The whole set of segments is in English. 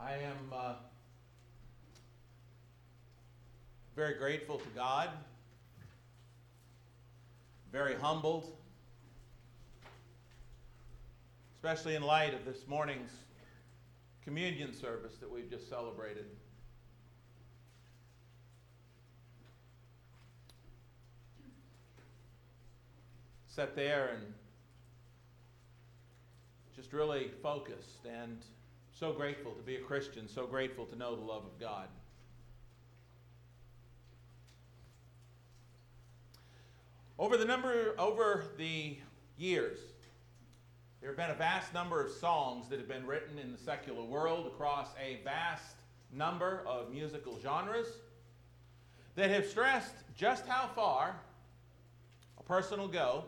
I am uh, very grateful to God, very humbled, especially in light of this morning's communion service that we've just celebrated. Sat there and just really focused and so grateful to be a Christian, so grateful to know the love of God. Over the number over the years, there have been a vast number of songs that have been written in the secular world across a vast number of musical genres that have stressed just how far a person will go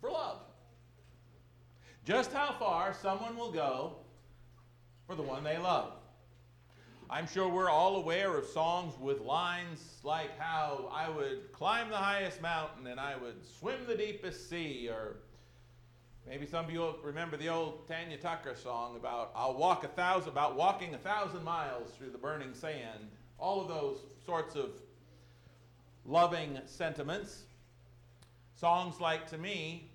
for love. Just how far someone will go for the one they love. I'm sure we're all aware of songs with lines like how I would climb the highest mountain and I would swim the deepest sea, or maybe some of you remember the old Tanya Tucker song about I'll walk a thousand about walking a thousand miles through the burning sand. All of those sorts of loving sentiments. Songs like to me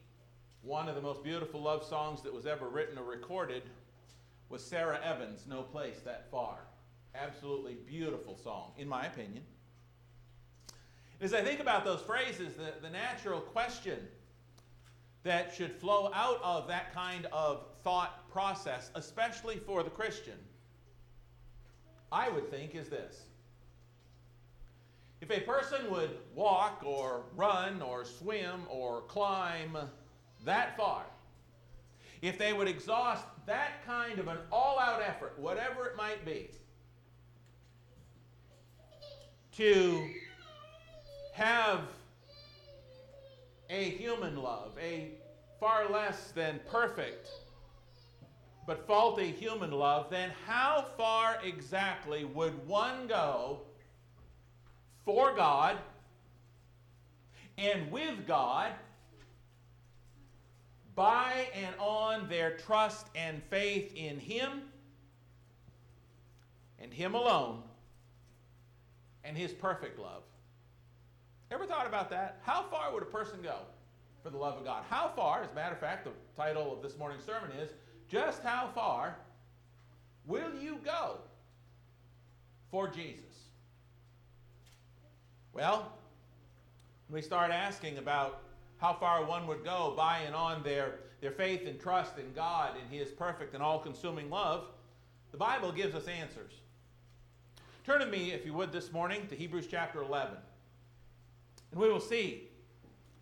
one of the most beautiful love songs that was ever written or recorded was Sara Evans' No Place That Far. Absolutely beautiful song, in my opinion. As I think about those phrases, the, the natural question that should flow out of that kind of thought process, especially for the Christian, I would think is this. If a person would walk or run or swim or climb that far, if they would exhaust that kind of an all out effort, whatever it might be, to have a human love, a far less than perfect but faulty human love, then how far exactly would one go for God and with God by and on their trust and faith in Him and Him alone and His perfect love. Ever thought about that? How far would a person go for the love of God? How far, as a matter of fact, the title of this morning's sermon is Just How Far Will You Go for Jesus? Well, we start asking about how far one would go by and on their, their faith and trust in God and His perfect and all consuming love, the Bible gives us answers. Turn to me, if you would, this morning to Hebrews chapter 11. And we will see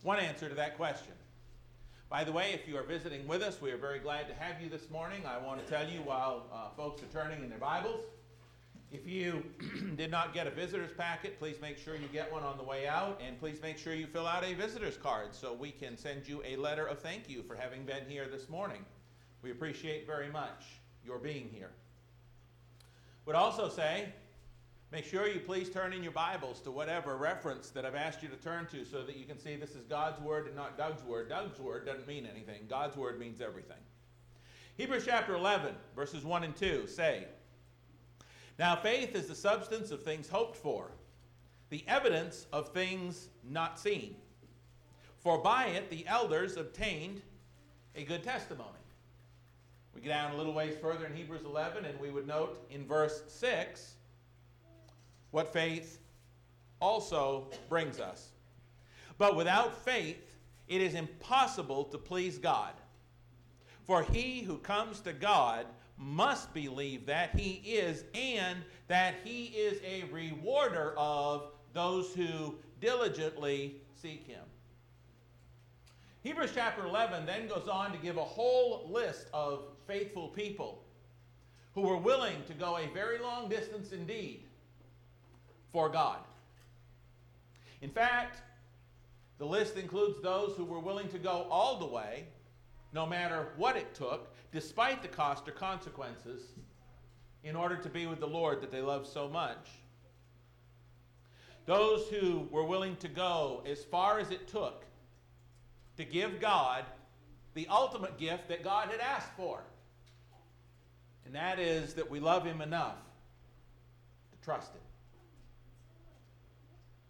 one answer to that question. By the way, if you are visiting with us, we are very glad to have you this morning. I want to tell you while uh, folks are turning in their Bibles if you did not get a visitor's packet, please make sure you get one on the way out, and please make sure you fill out a visitor's card so we can send you a letter of thank you for having been here this morning. We appreciate very much your being here. Would also say, make sure you please turn in your Bibles to whatever reference that I've asked you to turn to so that you can see this is God's Word and not Doug's Word. Doug's Word doesn't mean anything, God's Word means everything. Hebrews chapter 11, verses 1 and 2 say, now, faith is the substance of things hoped for, the evidence of things not seen. For by it the elders obtained a good testimony. We get down a little ways further in Hebrews 11, and we would note in verse 6 what faith also brings us. But without faith, it is impossible to please God. For he who comes to God must believe that he is and that he is a rewarder of those who diligently seek him. Hebrews chapter 11 then goes on to give a whole list of faithful people who were willing to go a very long distance indeed for God. In fact, the list includes those who were willing to go all the way, no matter what it took, despite the cost or consequences, in order to be with the Lord that they love so much. Those who were willing to go as far as it took to give God the ultimate gift that God had asked for. And that is that we love Him enough to trust Him.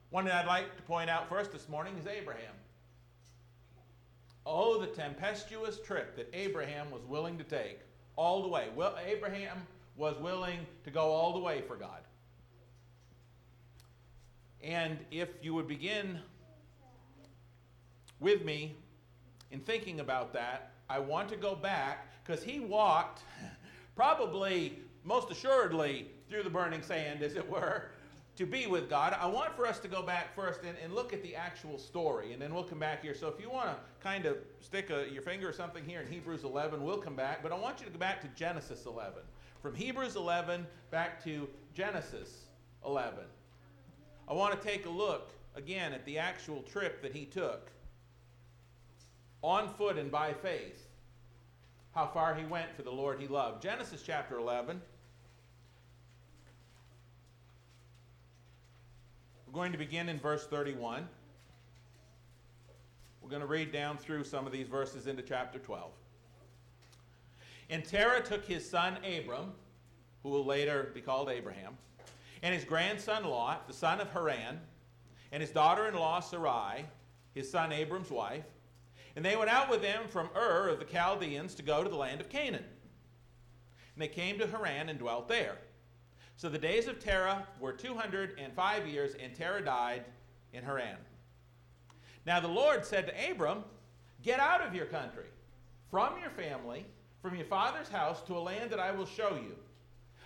One that I'd like to point out first this morning is Abraham. Oh, the tempestuous trip that Abraham was willing to take all the way. Well, Abraham was willing to go all the way for God. And if you would begin with me in thinking about that, I want to go back because he walked probably most assuredly through the burning sand, as it were, to be with God. I want for us to go back first and, and look at the actual story, and then we'll come back here. So if you want to kind of stick a, your finger or something here in Hebrews 11, we'll come back. But I want you to go back to Genesis 11. From Hebrews 11 back to Genesis 11. I want to take a look again at the actual trip that he took on foot and by faith. How far he went for the Lord he loved. Genesis chapter 11. We're going to begin in verse 31. We're going to read down through some of these verses into chapter 12. And Terah took his son Abram, who will later be called Abraham, and his grandson Lot, the son of Haran, and his daughter in law Sarai, his son Abram's wife, and they went out with them from Ur of the Chaldeans to go to the land of Canaan. And they came to Haran and dwelt there. So the days of Terah were 205 years, and Terah died in Haran. Now the Lord said to Abram, Get out of your country, from your family, from your father's house, to a land that I will show you.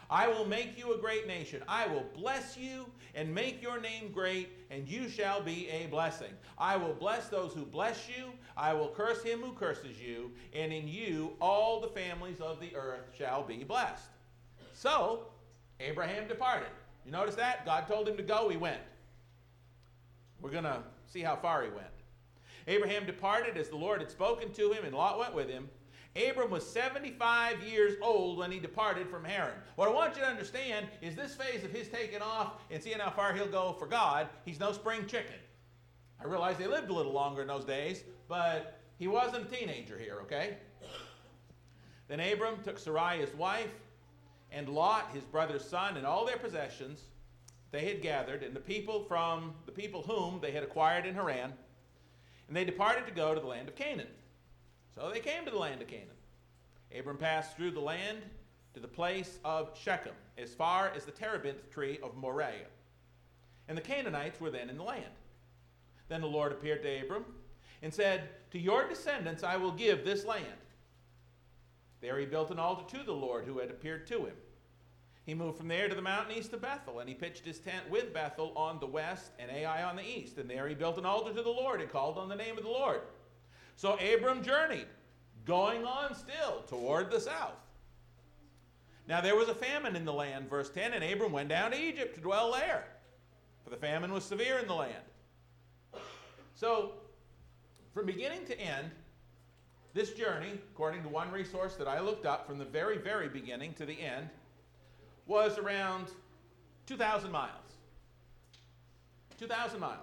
I will make you a great nation. I will bless you and make your name great, and you shall be a blessing. I will bless those who bless you. I will curse him who curses you, and in you all the families of the earth shall be blessed. So Abraham departed. You notice that? God told him to go, he went. We're going to see how far he went. Abraham departed as the Lord had spoken to him, and Lot went with him. Abram was 75 years old when he departed from Haran. What I want you to understand is this phase of his taking off and seeing how far he'll go for God, he's no spring chicken. I realize they lived a little longer in those days, but he wasn't a teenager here, okay? Then Abram took Sarai his wife and Lot, his brother's son, and all their possessions they had gathered, and the people from the people whom they had acquired in Haran, and they departed to go to the land of Canaan. So they came to the land of Canaan. Abram passed through the land to the place of Shechem, as far as the terebinth tree of Moreh. And the Canaanites were then in the land. Then the Lord appeared to Abram and said, To your descendants I will give this land. There he built an altar to the Lord who had appeared to him. He moved from there to the mountain east of Bethel, and he pitched his tent with Bethel on the west and Ai on the east. And there he built an altar to the Lord and called on the name of the Lord. So Abram journeyed, going on still toward the south. Now there was a famine in the land, verse 10, and Abram went down to Egypt to dwell there, for the famine was severe in the land. So, from beginning to end, this journey, according to one resource that I looked up from the very, very beginning to the end, was around 2,000 miles. 2,000 miles.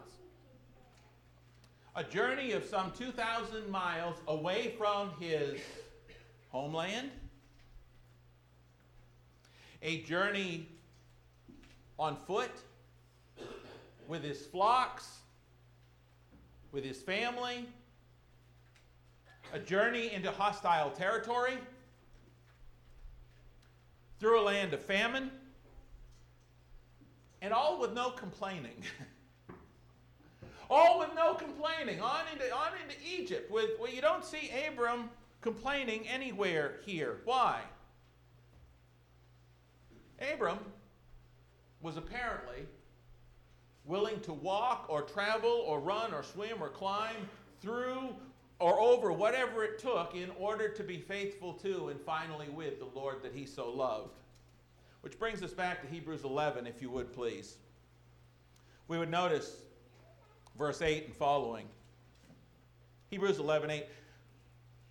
A journey of some 2,000 miles away from his homeland. A journey on foot with his flocks, with his family a journey into hostile territory, through a land of famine, and all with no complaining. all with no complaining, on into, on into Egypt, with, well, you don't see Abram complaining anywhere here. Why? Abram was apparently willing to walk or travel or run or swim or climb through or over whatever it took in order to be faithful to and finally with the Lord that he so loved. Which brings us back to Hebrews 11, if you would please. We would notice verse 8 and following. Hebrews 11, 8.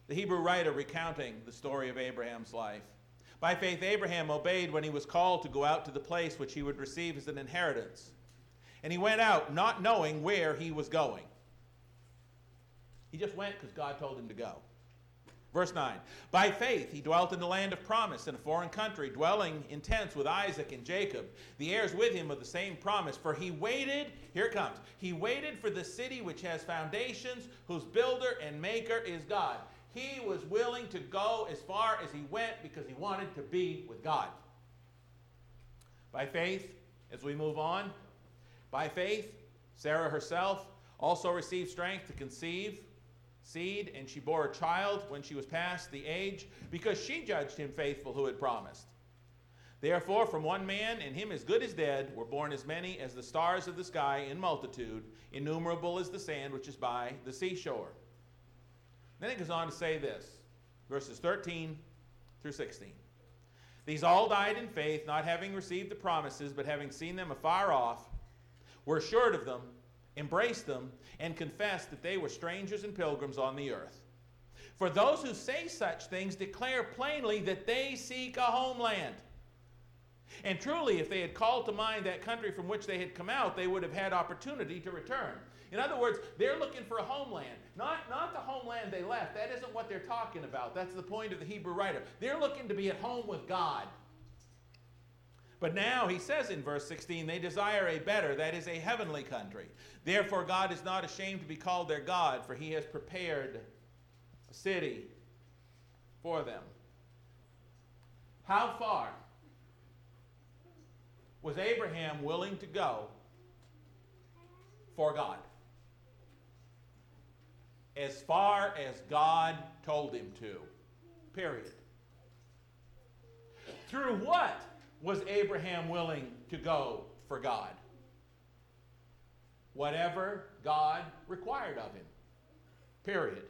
The Hebrew writer recounting the story of Abraham's life. By faith, Abraham obeyed when he was called to go out to the place which he would receive as an inheritance. And he went out not knowing where he was going. He just went because God told him to go. Verse 9 By faith he dwelt in the land of promise in a foreign country, dwelling in tents with Isaac and Jacob, the heirs with him of the same promise. For he waited, here comes, he waited for the city which has foundations, whose builder and maker is God. He was willing to go as far as he went because he wanted to be with God. By faith, as we move on, by faith, Sarah herself also received strength to conceive seed, and she bore a child when she was past the age, because she judged him faithful who had promised. Therefore, from one man, and him as good as dead, were born as many as the stars of the sky in multitude, innumerable as the sand which is by the seashore. Then it goes on to say this verses 13 through 16. These all died in faith, not having received the promises, but having seen them afar off, were assured of them embraced them, and confessed that they were strangers and pilgrims on the earth. For those who say such things declare plainly that they seek a homeland. And truly, if they had called to mind that country from which they had come out, they would have had opportunity to return. In other words, they're looking for a homeland. Not, not the homeland they left. That isn't what they're talking about. That's the point of the Hebrew writer. They're looking to be at home with God. But now he says in verse 16, they desire a better, that is, a heavenly country. Therefore, God is not ashamed to be called their God, for he has prepared a city for them. How far was Abraham willing to go for God? As far as God told him to. Period. Through what was Abraham willing to go for God? Whatever God required of him. Period.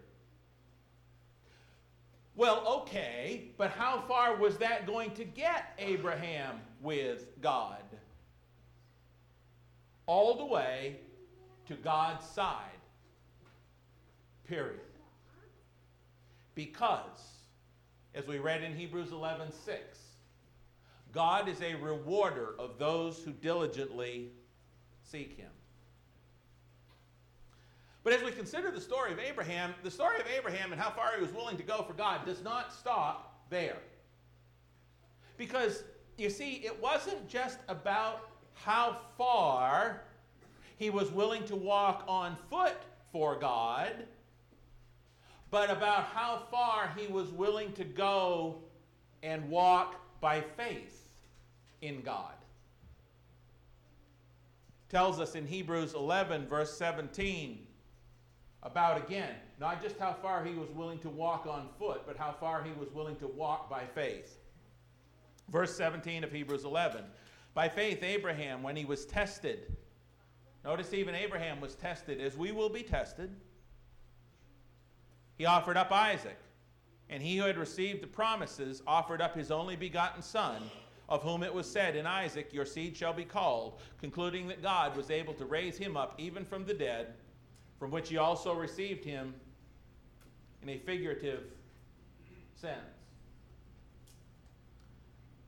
Well, okay, but how far was that going to get Abraham with God? All the way to God's side. Period. Because, as we read in Hebrews 11 6, God is a rewarder of those who diligently seek him. But as we consider the story of Abraham, the story of Abraham and how far he was willing to go for God does not stop there. Because, you see, it wasn't just about how far he was willing to walk on foot for God, but about how far he was willing to go and walk by faith in God. Tells us in Hebrews 11, verse 17, about again, not just how far he was willing to walk on foot, but how far he was willing to walk by faith. Verse 17 of Hebrews 11. By faith, Abraham, when he was tested, notice even Abraham was tested as we will be tested. He offered up Isaac, and he who had received the promises offered up his only begotten son of whom it was said, In Isaac your seed shall be called, concluding that God was able to raise him up even from the dead, from which he also received him in a figurative sense.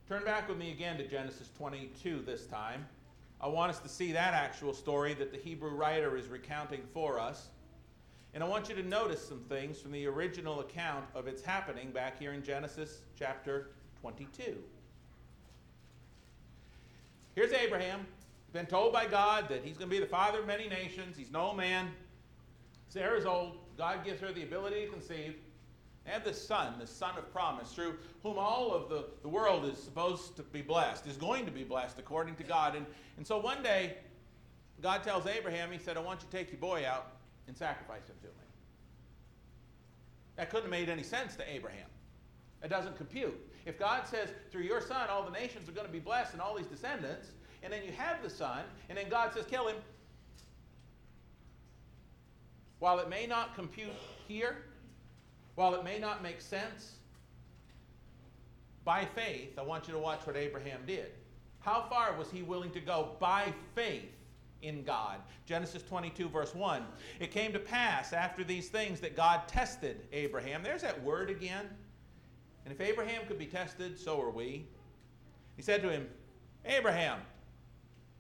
Turn back with me again to Genesis 22 this time. I want us to see that actual story that the Hebrew writer is recounting for us. And I want you to notice some things from the original account of its happening back here in Genesis chapter 22. Here's Abraham. He's been told by God that he's going to be the father of many nations. He's no man. Sarah's old. God gives her the ability to conceive. They have this son, the son of promise, through whom all of the, the world is supposed to be blessed, is going to be blessed according to God. And, and so one day, God tells Abraham, He said, I want you to take your boy out and sacrifice him to me. That couldn't have made any sense to Abraham. It doesn't compute. If God says, through your son, all the nations are going to be blessed and all these descendants, and then you have the son, and then God says, kill him, while it may not compute here, while it may not make sense, by faith, I want you to watch what Abraham did. How far was he willing to go by faith in God? Genesis 22, verse 1. It came to pass after these things that God tested Abraham. There's that word again. And if Abraham could be tested, so are we. He said to him, Abraham.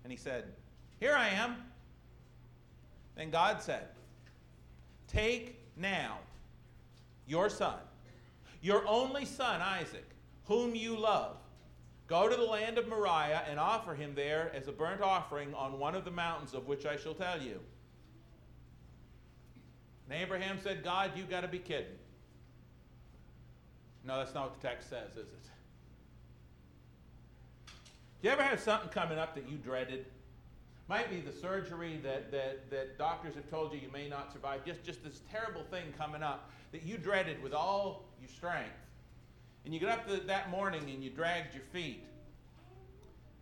And he said, Here I am. Then God said, Take now your son, your only son, Isaac, whom you love. Go to the land of Moriah and offer him there as a burnt offering on one of the mountains of which I shall tell you. And Abraham said, God, you got to be kidding. No, that's not what the text says, is it? Do you ever have something coming up that you dreaded? Might be the surgery that, that, that doctors have told you you may not survive. Just, just this terrible thing coming up that you dreaded with all your strength. And you get up that morning and you dragged your feet.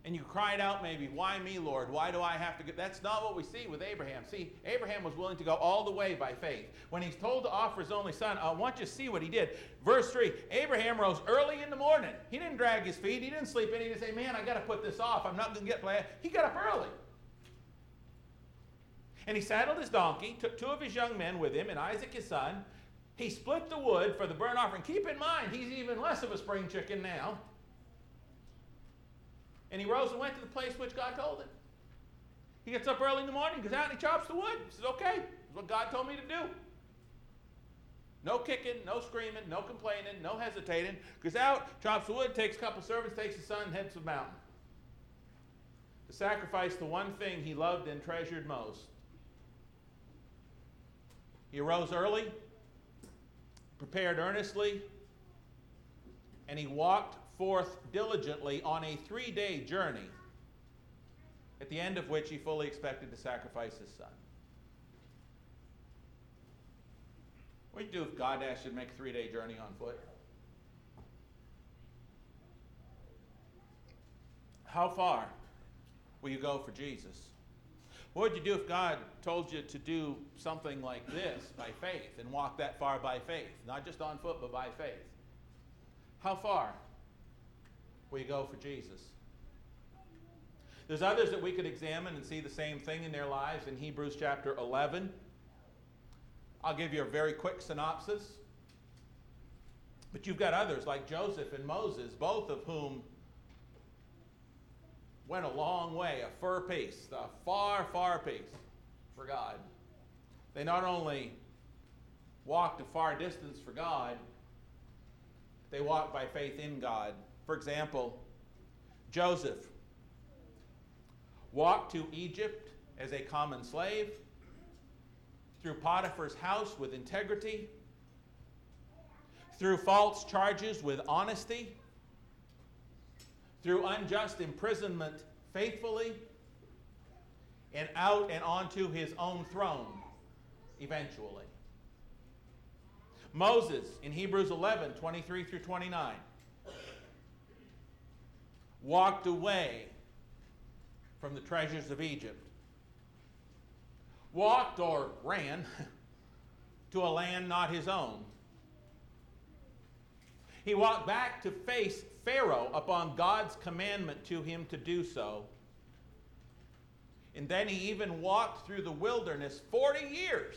And you cried out, maybe, Why me, Lord? Why do I have to go? That's not what we see with Abraham. See, Abraham was willing to go all the way by faith. When he's told to offer his only son, uh, I want you to see what he did. Verse 3 Abraham rose early in the morning. He didn't drag his feet, he didn't sleep in. He didn't say, Man, I got to put this off. I'm not going to get play. He got up early. And he saddled his donkey, took two of his young men with him, and Isaac his son. He split the wood for the burnt offering. Keep in mind, he's even less of a spring chicken now. And he rose and went to the place which God told him. He gets up early in the morning, goes out and he chops the wood. He says, Okay, that's what God told me to do. No kicking, no screaming, no complaining, no hesitating. Goes out, chops the wood, takes a couple servants, takes his son, heads to the mountain. To sacrifice the one thing he loved and treasured most. He arose early, prepared earnestly, and he walked forth diligently on a three day journey, at the end of which he fully expected to sacrifice his son. What would you do if God asked you to make a three day journey on foot? How far will you go for Jesus? What would you do if God told you to do something like this by faith and walk that far by faith? Not just on foot, but by faith. How far will you go for Jesus? There's others that we could examine and see the same thing in their lives in Hebrews chapter 11. I'll give you a very quick synopsis. But you've got others like Joseph and Moses, both of whom went a long way, a fur piece, a far, far piece for God. They not only walked a far distance for God, they walked by faith in God. For example, Joseph walked to Egypt as a common slave, through Potiphar's house with integrity, through false charges with honesty, through unjust imprisonment faithfully, and out and onto his own throne eventually. Moses in Hebrews 11 23 through 29 walked away from the treasures of Egypt, walked or ran to a land not his own. He walked back to face Pharaoh upon God's commandment to him to do so. And then he even walked through the wilderness 40 years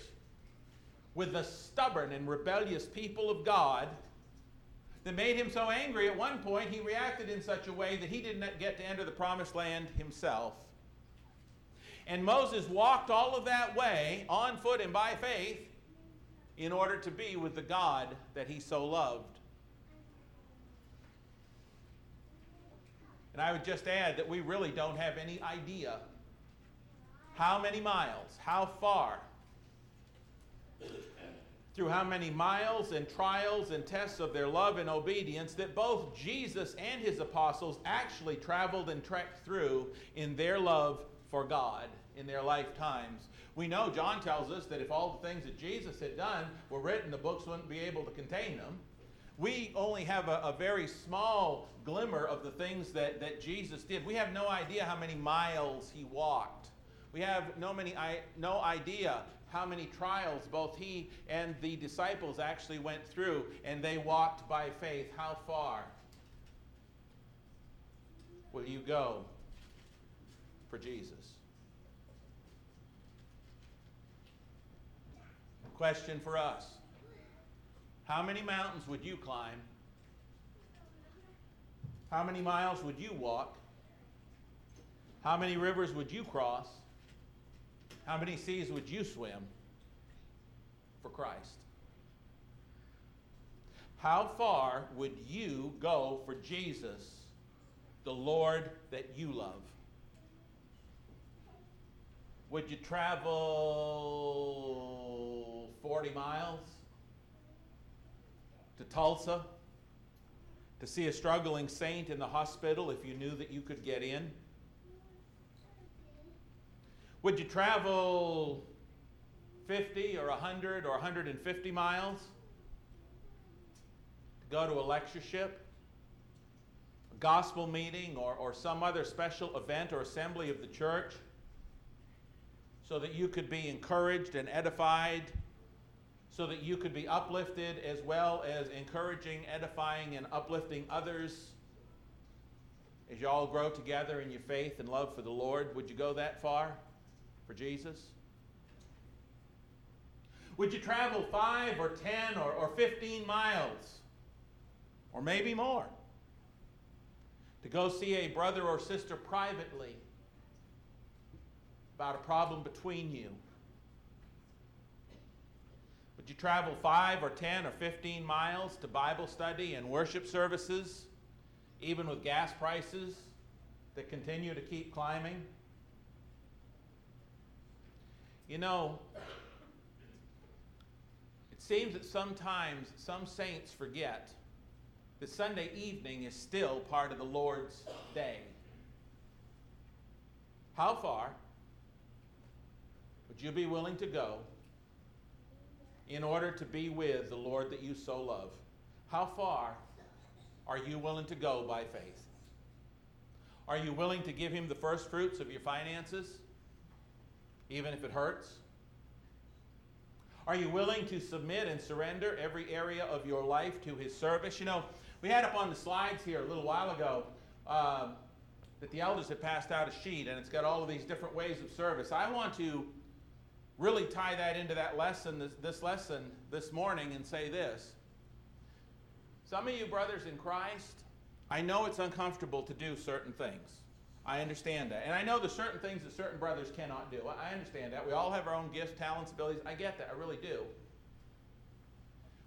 with the stubborn and rebellious people of God that made him so angry at one point he reacted in such a way that he didn't get to enter the promised land himself. And Moses walked all of that way on foot and by faith in order to be with the God that he so loved. And I would just add that we really don't have any idea how many miles, how far, through how many miles and trials and tests of their love and obedience that both Jesus and his apostles actually traveled and trekked through in their love for God in their lifetimes. We know John tells us that if all the things that Jesus had done were written, the books wouldn't be able to contain them. We only have a, a, very small glimmer of the things that, that Jesus did. We have no idea how many miles he walked. We have no, many, no idea how many trials both he and the disciples actually went through, and they walked by faith. How far will you go for Jesus? Question for us How many mountains would you climb? How many miles would you walk? How many rivers would you cross? How many seas would you swim for Christ? How far would you go for Jesus, the Lord that you love? Would you travel 40 miles to Tulsa to see a struggling saint in the hospital if you knew that you could get in? Would you travel 50 or 100 or 150 miles to go to a lectureship, a gospel meeting, or, or some other special event or assembly of the church so that you could be encouraged and edified, so that you could be uplifted as well as encouraging, edifying, and uplifting others? As you all grow together in your faith and love for the Lord, would you go that far for Jesus? Would you travel five or 10 or, or 15 miles, or maybe more, to go see a brother or sister privately about a problem between you? Would you travel five or 10 or 15 miles to Bible study and worship services, even with gas prices that continue to keep climbing? You know, it seems that sometimes some saints forget that Sunday evening is still part of the Lord's day. How far would you be willing to go in order to be with the Lord that you so love? How far are you willing to go by faith? Are you willing to give Him the first fruits of your finances, even if it hurts? Are you willing to submit and surrender every area of your life to His service? You know, we had up on the slides here a little while ago um, that the elders had passed out a sheet, and it's got all of these different ways of service. I want to really tie that into that lesson, this, this lesson this morning, and say this. Some of you brothers in Christ, I know it's uncomfortable to do certain things. I understand that. And I know there's certain things that certain brothers cannot do. I understand that. We all have our own gifts, talents, abilities. I get that. I really do.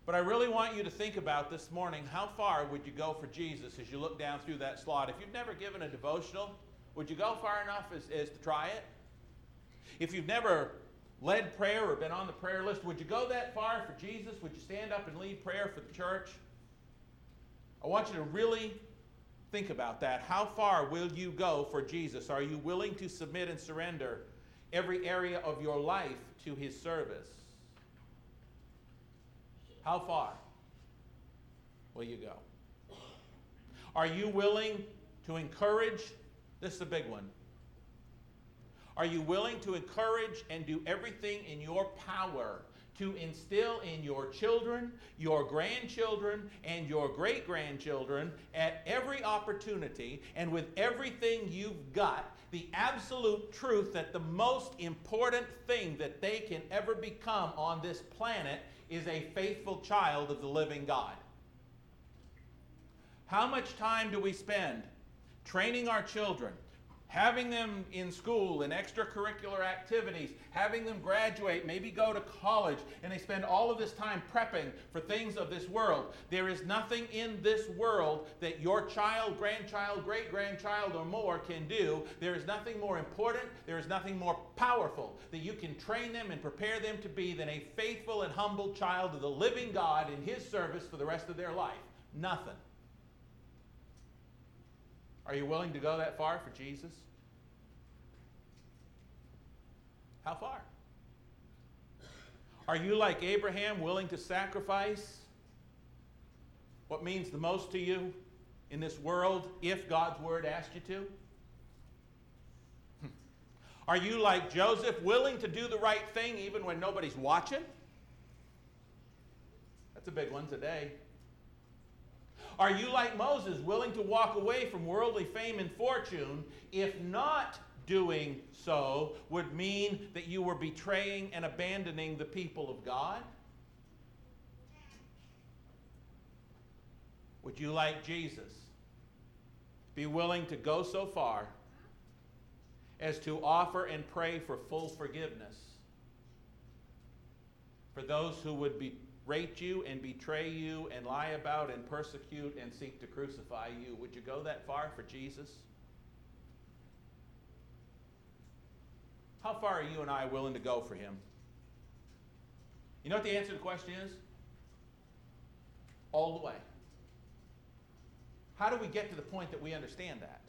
But I really want you to think about this morning how far would you go for Jesus as you look down through that slot? If you've never given a devotional, would you go far enough as, as to try it? If you've never led prayer or been on the prayer list, would you go that far for Jesus? Would you stand up and lead prayer for the church? I want you to really Think about that. How far will you go for Jesus? Are you willing to submit and surrender every area of your life to his service? How far will you go? Are you willing to encourage? This is a big one. Are you willing to encourage and do everything in your power to instill in your children, your grandchildren, and your great grandchildren at every opportunity and with everything you've got the absolute truth that the most important thing that they can ever become on this planet is a faithful child of the living God. How much time do we spend training our children? Having them in school in extracurricular activities, having them graduate, maybe go to college, and they spend all of this time prepping for things of this world. There is nothing in this world that your child, grandchild, great grandchild, or more can do. There is nothing more important, there is nothing more powerful that you can train them and prepare them to be than a faithful and humble child of the living God in His service for the rest of their life. Nothing. Are you willing to go that far for Jesus? How far? Are you like Abraham, willing to sacrifice what means the most to you in this world if God's word asked you to? Hmm. Are you like Joseph, willing to do the right thing even when nobody's watching? That's a big one today. Are you like Moses, willing to walk away from worldly fame and fortune, if not doing so would mean that you were betraying and abandoning the people of God? Would you, like Jesus, be willing to go so far as to offer and pray for full forgiveness for those who would be rate you and betray you and lie about and persecute and seek to crucify you. Would you go that far for Jesus? How far are you and I willing to go for him? You know what the answer to the question is? All the way. How do we get to the point that we understand that?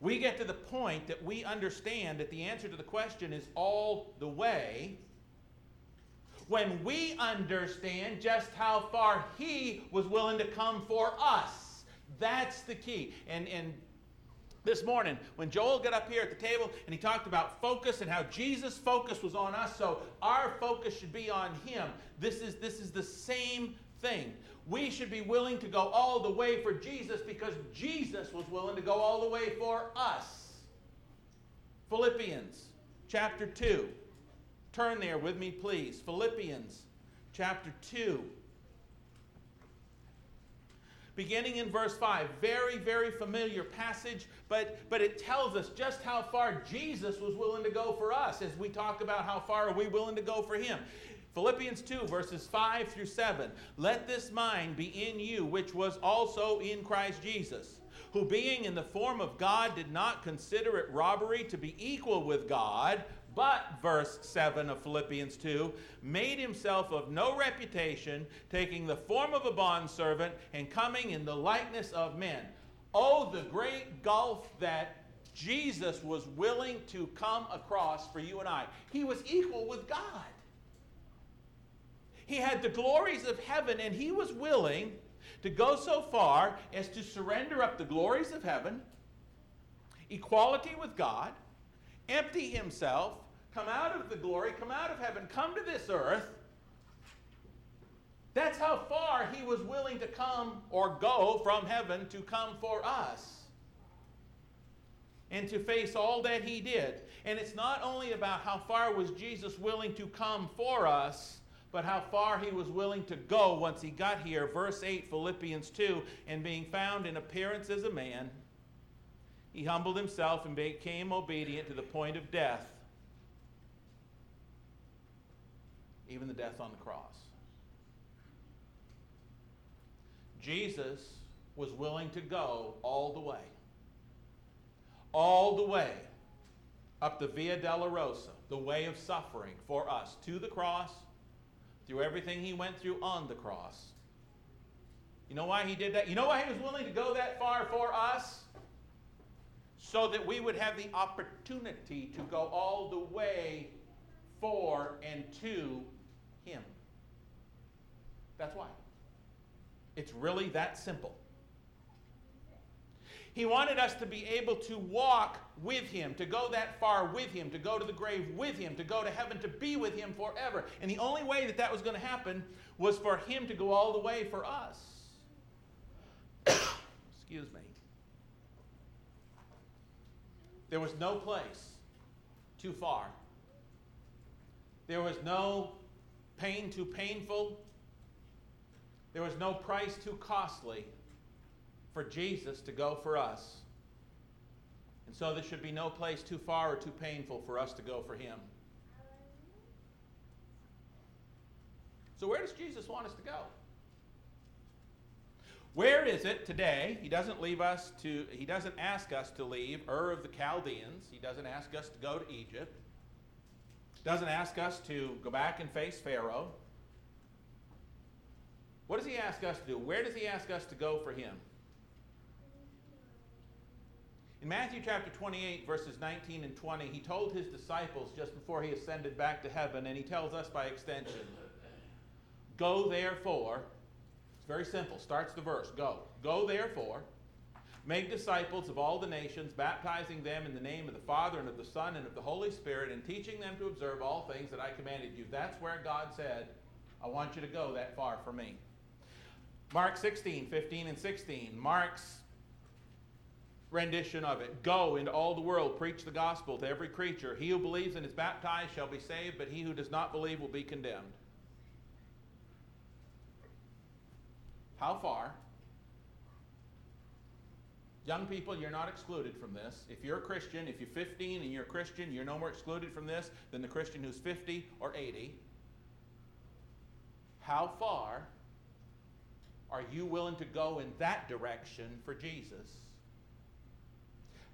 We get to the point that we understand that the answer to the question is all the way when we understand just how far He was willing to come for us. That's the key. And, and this morning, when Joel got up here at the table and he talked about focus and how Jesus' focus was on us, so our focus should be on Him. This is, this is the same thing. We should be willing to go all the way for Jesus because Jesus was willing to go all the way for us. Philippians chapter 2. Turn there with me, please. Philippians chapter 2. Beginning in verse 5, very, very familiar passage, but, but it tells us just how far Jesus was willing to go for us as we talk about how far are we willing to go for him. Philippians 2, verses 5 through 7. Let this mind be in you, which was also in Christ Jesus, who being in the form of God did not consider it robbery to be equal with God but, verse 7 of Philippians 2, made himself of no reputation, taking the form of a bondservant and coming in the likeness of men. Oh, the great gulf that Jesus was willing to come across for you and I. He was equal with God. He had the glories of heaven, and he was willing to go so far as to surrender up the glories of heaven, equality with God, empty himself, come out of the glory, come out of heaven, come to this earth. That's how far he was willing to come or go from heaven to come for us and to face all that he did. And it's not only about how far was Jesus willing to come for us, but how far he was willing to go once he got here. Verse 8, Philippians 2 And being found in appearance as a man, he humbled himself and became obedient to the point of death even the death on the cross. Jesus was willing to go all the way. All the way up the Via Dolorosa, the way of suffering for us, to the cross, through everything he went through on the cross. You know why he did that? You know why he was willing to go that far for us? So that we would have the opportunity to go all the way for and to him. That's why. It's really that simple. He wanted us to be able to walk with Him, to go that far with Him, to go to the grave with Him, to go to heaven, to be with Him forever. And the only way that that was going to happen was for Him to go all the way for us. Excuse me. There was no place too far. There was no pain too painful. There was no price too costly for Jesus to go for us. And so there should be no place too far or too painful for us to go for him. So, where does Jesus want us to go? Where is it today? He doesn't leave us to, he doesn't ask us to leave Ur of the Chaldeans. He doesn't ask us to go to Egypt doesn't ask us to go back and face Pharaoh. What does he ask us to do? Where does he ask us to go for him? In Matthew chapter 28, verses 19 and 20, he told his disciples just before he ascended back to heaven, and he tells us by extension Go therefore, it's very simple, starts the verse, go. Go therefore Make disciples of all the nations, baptizing them in the name of the Father and of the Son and of the Holy Spirit, and teaching them to observe all things that I commanded you. That's where God said, I want you to go that far for me. Mark 16, 15, and 16. Mark's rendition of it Go into all the world, preach the gospel to every creature. He who believes and is baptized shall be saved, but he who does not believe will be condemned. How far? Young people, you're not excluded from this. If you're a Christian, if you're 15 and you're a Christian, you're no more excluded from this than the Christian who's 50 or 80. How far are you willing to go in that direction for Jesus?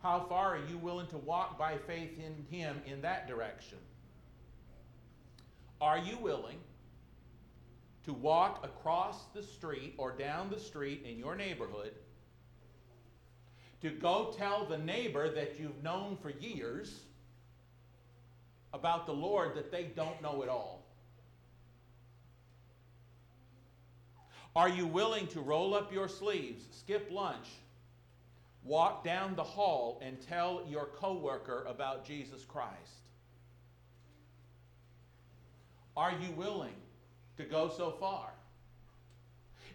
How far are you willing to walk by faith in Him in that direction? Are you willing to walk across the street or down the street in your neighborhood to go tell the neighbor that you've known for years about the Lord that they don't know at all? Are you willing to roll up your sleeves, skip lunch, walk down the hall and tell your coworker about Jesus Christ? Are you willing to go so far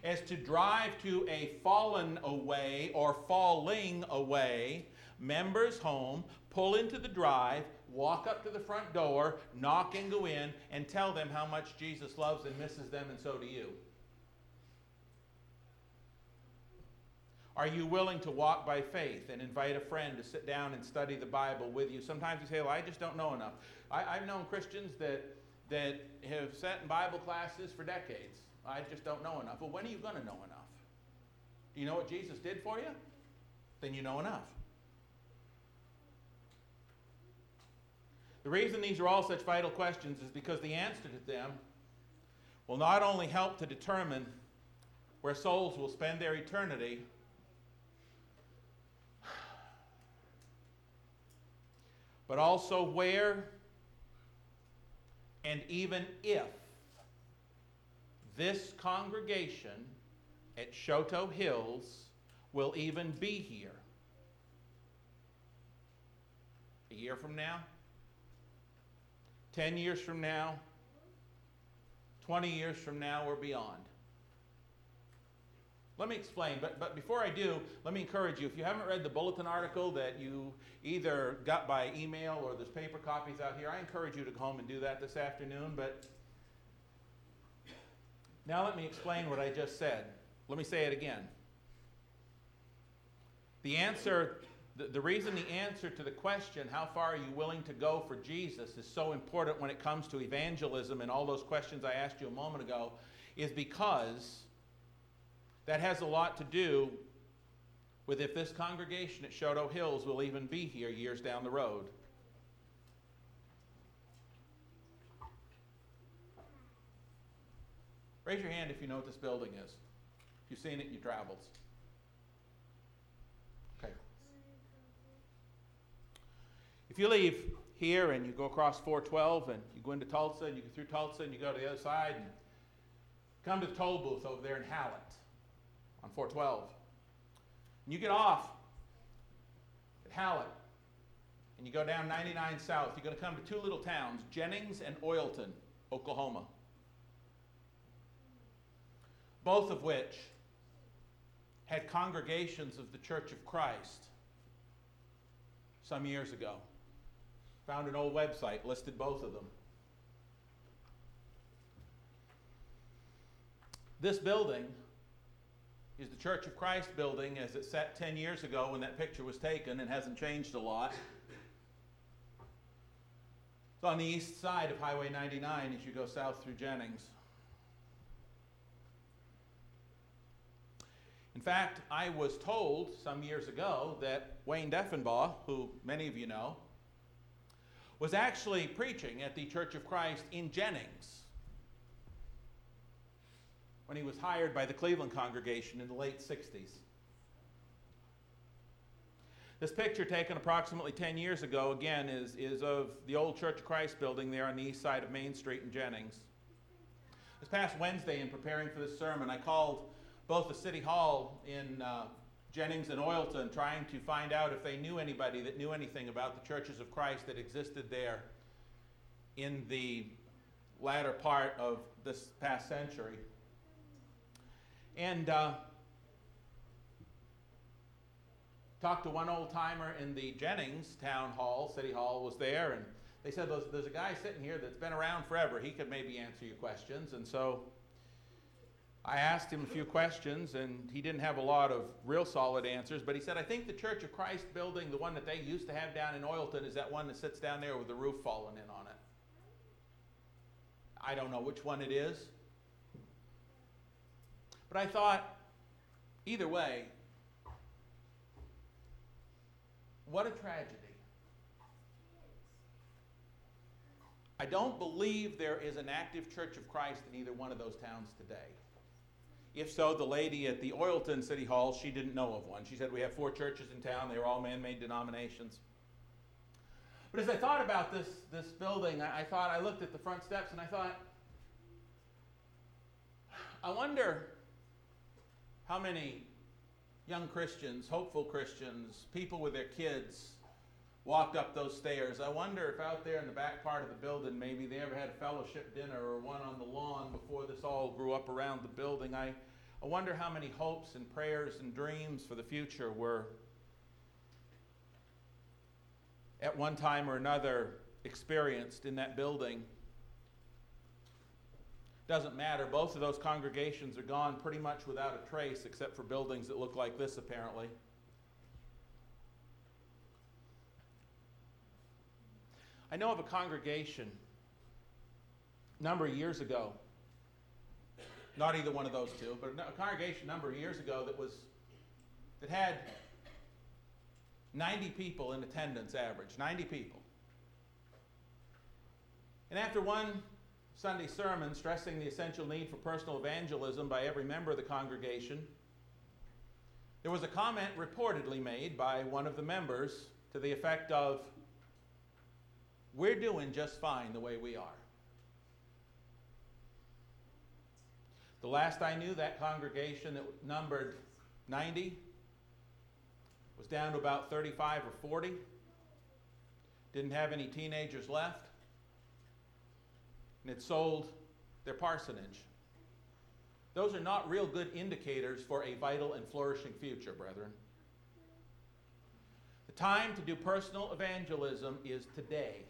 as to drive to a fallen away or falling away member's home, pull into the drive, walk up to the front door, knock and go in, and tell them how much Jesus loves and misses them, and so do you? Are you willing to walk by faith and invite a friend to sit down and study the Bible with you? Sometimes you say, Well, I just don't know enough. I, have known Christians that, that have sat in Bible classes for decades. I just don't know enough. Well, when are you going to know enough? Do you know what Jesus did for you? Then you know enough. The reason these are all such vital questions is because the answer to them will not only help to determine where souls will spend their eternity but also where and even if this congregation at Shoto Hills will even be here. A year from now, 10 years from now, 20 years from now, or beyond. Let me explain, but, but before I do, let me encourage you. If you haven't read the bulletin article that you either got by email or there's paper copies out here, I encourage you to go home and do that this afternoon. But now let me explain what I just said. Let me say it again. The answer, the, the reason the answer to the question, how far are you willing to go for Jesus, is so important when it comes to evangelism and all those questions I asked you a moment ago, is because that has a lot to do with if this congregation at Shoto Hills will even be here years down the road. Raise your hand if you know what this building is. If you've seen it in your travels. Okay. If you leave here and you go across 412 and you go into Tulsa and you go through Tulsa and you go to the other side and come to the toll booth over there in Hallett on 412. And you get off at Hallett and you go down 99 South. You're going to come to two little towns, Jennings and Oilton, Oklahoma. Both of which had congregations of the Church of Christ some years ago. Found an old website, listed both of them. This building is the Church of Christ building as it sat 10 years ago when that picture was taken and hasn't changed a lot. It's on the east side of Highway 99 as you go south through Jennings. In fact, I was told some years ago that Wayne Deffenbaugh, who many of you know, was actually preaching at the Church of Christ in Jennings when he was hired by the Cleveland congregation in the late 60s. This picture, taken approximately 10 years ago, again, is, is of the old Church of Christ building there on the east side of Main Street in Jennings. This past Wednesday, in preparing for this sermon, I called both the City Hall in uh, Jennings and Oilton trying to find out if they knew anybody that knew anything about the churches of Christ that existed there in the latter part of this past century. And uh, talked to one old timer in the Jennings Town Hall, City Hall was there, and they said, there's, there's a guy sitting here that's been around forever. He could maybe answer your questions. And so I asked him a few questions, and he didn't have a lot of real solid answers, but he said, I think the Church of Christ building, the one that they used to have down in Oilton, is that one that sits down there with the roof falling in on it. I don't know which one it is. But I thought, either way, what a tragedy. I don't believe there is an active Church of Christ in either one of those towns today. If so, the lady at the Oilton City Hall, she didn't know of one. She said, We have four churches in town, they were all man made denominations. But as I thought about this, this building, I, I thought, I looked at the front steps and I thought, I wonder how many young Christians, hopeful Christians, people with their kids walked up those stairs. I wonder if out there in the back part of the building, maybe they ever had a fellowship dinner or one on the lawn before this all grew up around the building. I, I wonder how many hopes and prayers and dreams for the future were at one time or another experienced in that building. Doesn't matter. Both of those congregations are gone pretty much without a trace, except for buildings that look like this, apparently. I know of a congregation a number of years ago, not either one of those two, but a congregation a number of years ago that was that had 90 people in attendance average, 90 people. And after one Sunday sermon stressing the essential need for personal evangelism by every member of the congregation, there was a comment reportedly made by one of the members to the effect of, We're doing just fine the way we are. The last I knew, that congregation that numbered 90 was down to about 35 or 40. Didn't have any teenagers left. And it sold their parsonage. Those are not real good indicators for a vital and flourishing future, brethren. The time to do personal evangelism is today.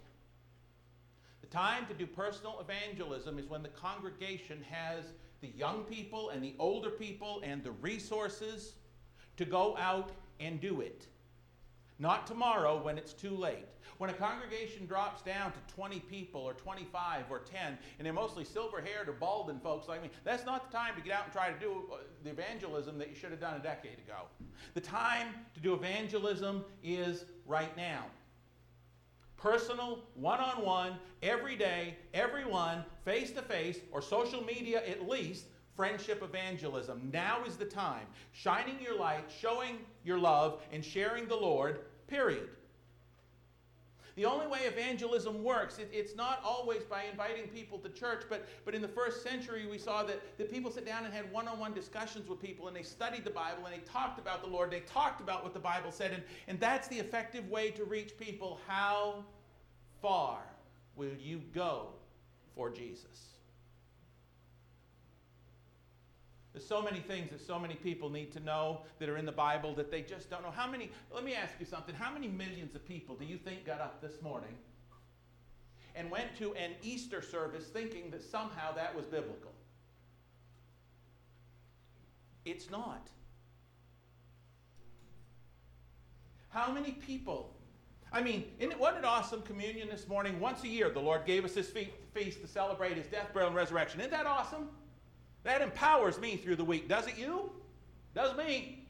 The time to do personal evangelism is when the congregation has the young people and the older people and the resources to go out and do it. Not tomorrow when it's too late. When a congregation drops down to 20 people or 25 or 10, and they're mostly silver haired or balding folks like me, that's not the time to get out and try to do uh, the evangelism that you should have done a decade ago. The time to do evangelism is right now. Personal, one on one, every day, everyone, face to face, or social media at least, friendship evangelism. Now is the time. Shining your light, showing your love, and sharing the Lord, period. The only way evangelism works, it, it's not always by inviting people to church, but, but in the first century we saw that, that people sit down and had one on one discussions with people and they studied the Bible and they talked about the Lord, they talked about what the Bible said, and, and that's the effective way to reach people. How far will you go for Jesus? There's so many things that so many people need to know that are in the Bible that they just don't know. How many, let me ask you something. How many millions of people do you think got up this morning and went to an Easter service thinking that somehow that was biblical? It's not. How many people? I mean, it, wasn't it awesome communion this morning? Once a year, the Lord gave us this feast to celebrate his death, burial, and resurrection. Isn't that awesome? That empowers me through the week. Does it you? Does me.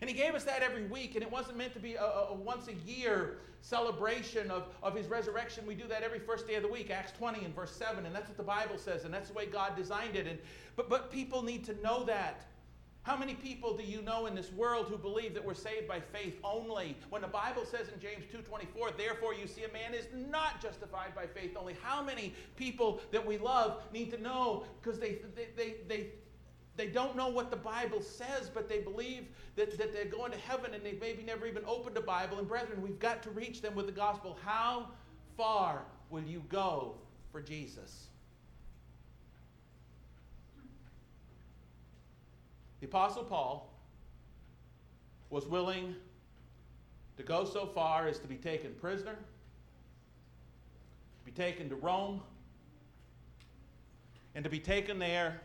And he gave us that every week, and it wasn't meant to be a, a, once a year celebration of, of his resurrection. We do that every first day of the week, Acts 20 and verse 7, and that's what the Bible says, and that's the way God designed it. And, but, but people need to know that. How many people do you know in this world who believe that we're saved by faith only? When the Bible says in James 2:24, therefore you see a man is not justified by faith only. How many people that we love need to know because they, they, they, they they don't know what the Bible says, but they believe that, that they're going to heaven and they've maybe never even opened a Bible. And brethren, we've got to reach them with the gospel. How far will you go for Jesus? The Apostle Paul was willing to go so far as to be taken prisoner, to be taken to Rome, and to be taken there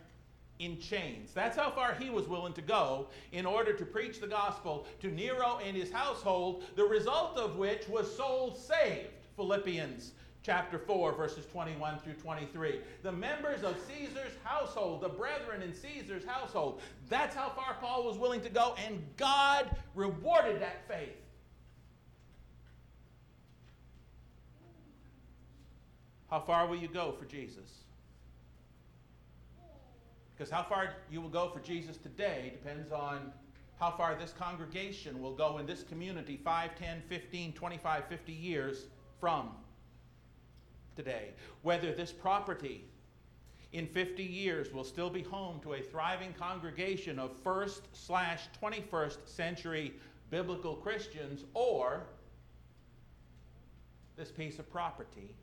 in chains. That's how far he was willing to go in order to preach the gospel to Nero and his household, the result of which was souls saved. Philippians chapter 4, verses 21 through 23. The members of Caesar's household, the brethren in Caesar's household. That's how far Paul was willing to go, and God rewarded that faith. How far will you go for Jesus? Because how far you will go for Jesus today depends on how far this congregation will go in this community 5, 10, 15, 25, 50 years from today. Whether this property in 50 years will still be home to a thriving congregation of first slash 21st century biblical Christians or this piece of property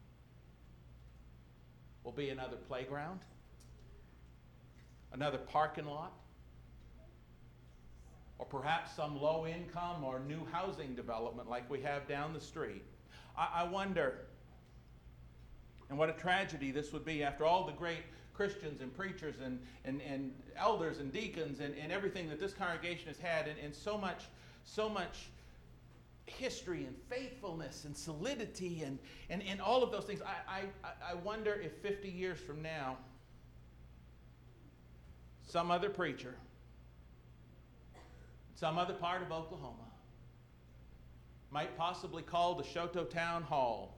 will be another playground, another parking lot, or perhaps some low income or new housing development like we have down the street. I, I wonder, and what a tragedy this would be after all the great Christians and preachers and, and, and elders and deacons and, and everything that this congregation has had, and, and so much, so much history and faithfulness and solidity and, and, and all of those things. I, I, I wonder if 50 years from now, some other preacher, some other part of Oklahoma, might possibly call the Chouteau Town Hall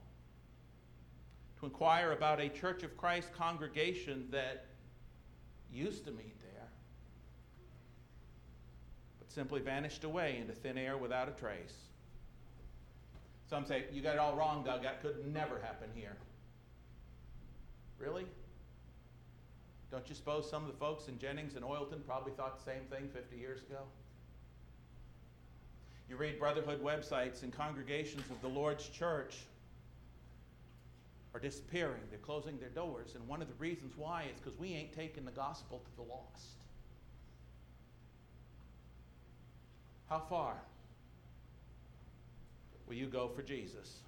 to inquire about a Church of Christ congregation that used to meet there, but simply vanished away into thin air without a trace. Some say, you got it all wrong, Doug. That could never happen here. Really? Don't you suppose some of the folks in Jennings and Oilton probably thought the same thing 50 years ago? You read brotherhood websites and congregations of the Lord's church are disappearing. They're closing their doors. And one of the reasons why is because we ain't taking the gospel to the lost. How far will you go for Jesus?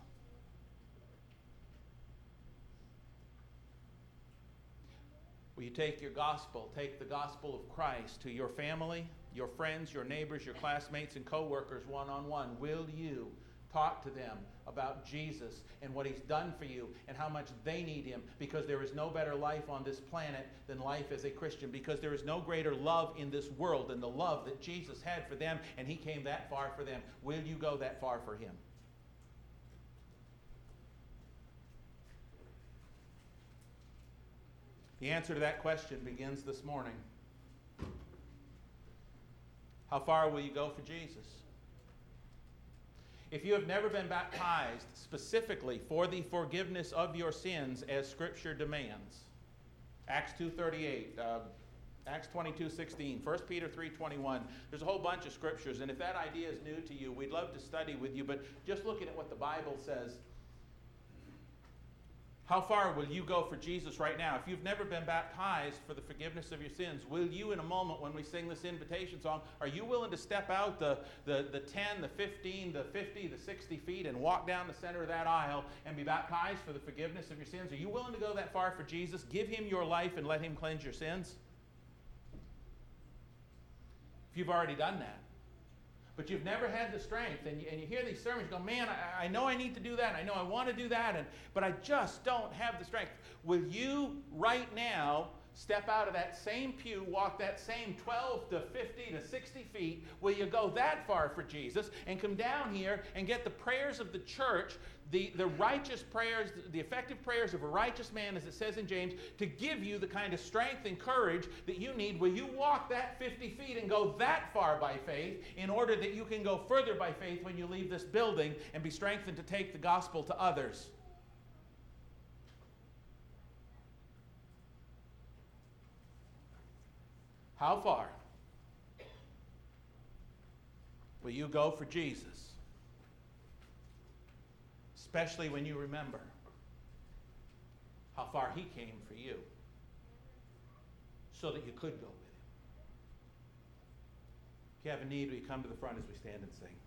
Will you take your gospel, take the gospel of Christ to your family, your friends, your neighbors, your classmates, and coworkers one on one? Will you talk to them about Jesus and what he's done for you and how much they need him because there is no better life on this planet than life as a Christian because there is no greater love in this world than the love that Jesus had for them and he came that far for them. Will you go that far for him? The answer to that question begins this morning. How far will you go for Jesus? If you have never been baptized specifically for the forgiveness of your sins as scripture demands, Acts 2:38, uh, Acts 22:16, 1 Peter 3:21. There's a whole bunch of scriptures and if that idea is new to you, we'd love to study with you, but just looking at what the Bible says how far will you go for Jesus right now? If you've never been baptized for the forgiveness of your sins, will you, in a moment when we sing this invitation song, are you willing to step out the, the, the 10, the 15, the 50, the 60 feet and walk down the center of that aisle and be baptized for the forgiveness of your sins? Are you willing to go that far for Jesus? Give him your life and let him cleanse your sins? If you've already done that, but you've never had the strength, and you, and you hear these sermons, you go, man, I, I know I need to do that, I know I want to do that, and, but I just don't have the strength. Will you right now step out of that same pew, walk that same 12 to 50 to 60 feet? Will you go that far for Jesus and come down here and get the prayers of the church the, the righteous prayers, the effective prayers of a righteous man, as it says in James, to give you the kind of strength and courage that you need. Will you walk that 50 feet and go that far by faith in order that you can go further by faith when you leave this building and be strengthened to take the gospel to others? How far will you go for Jesus? especially when you remember how far He came for you so that you could go with Him. If you have a need, you come to the front as we stand and sing?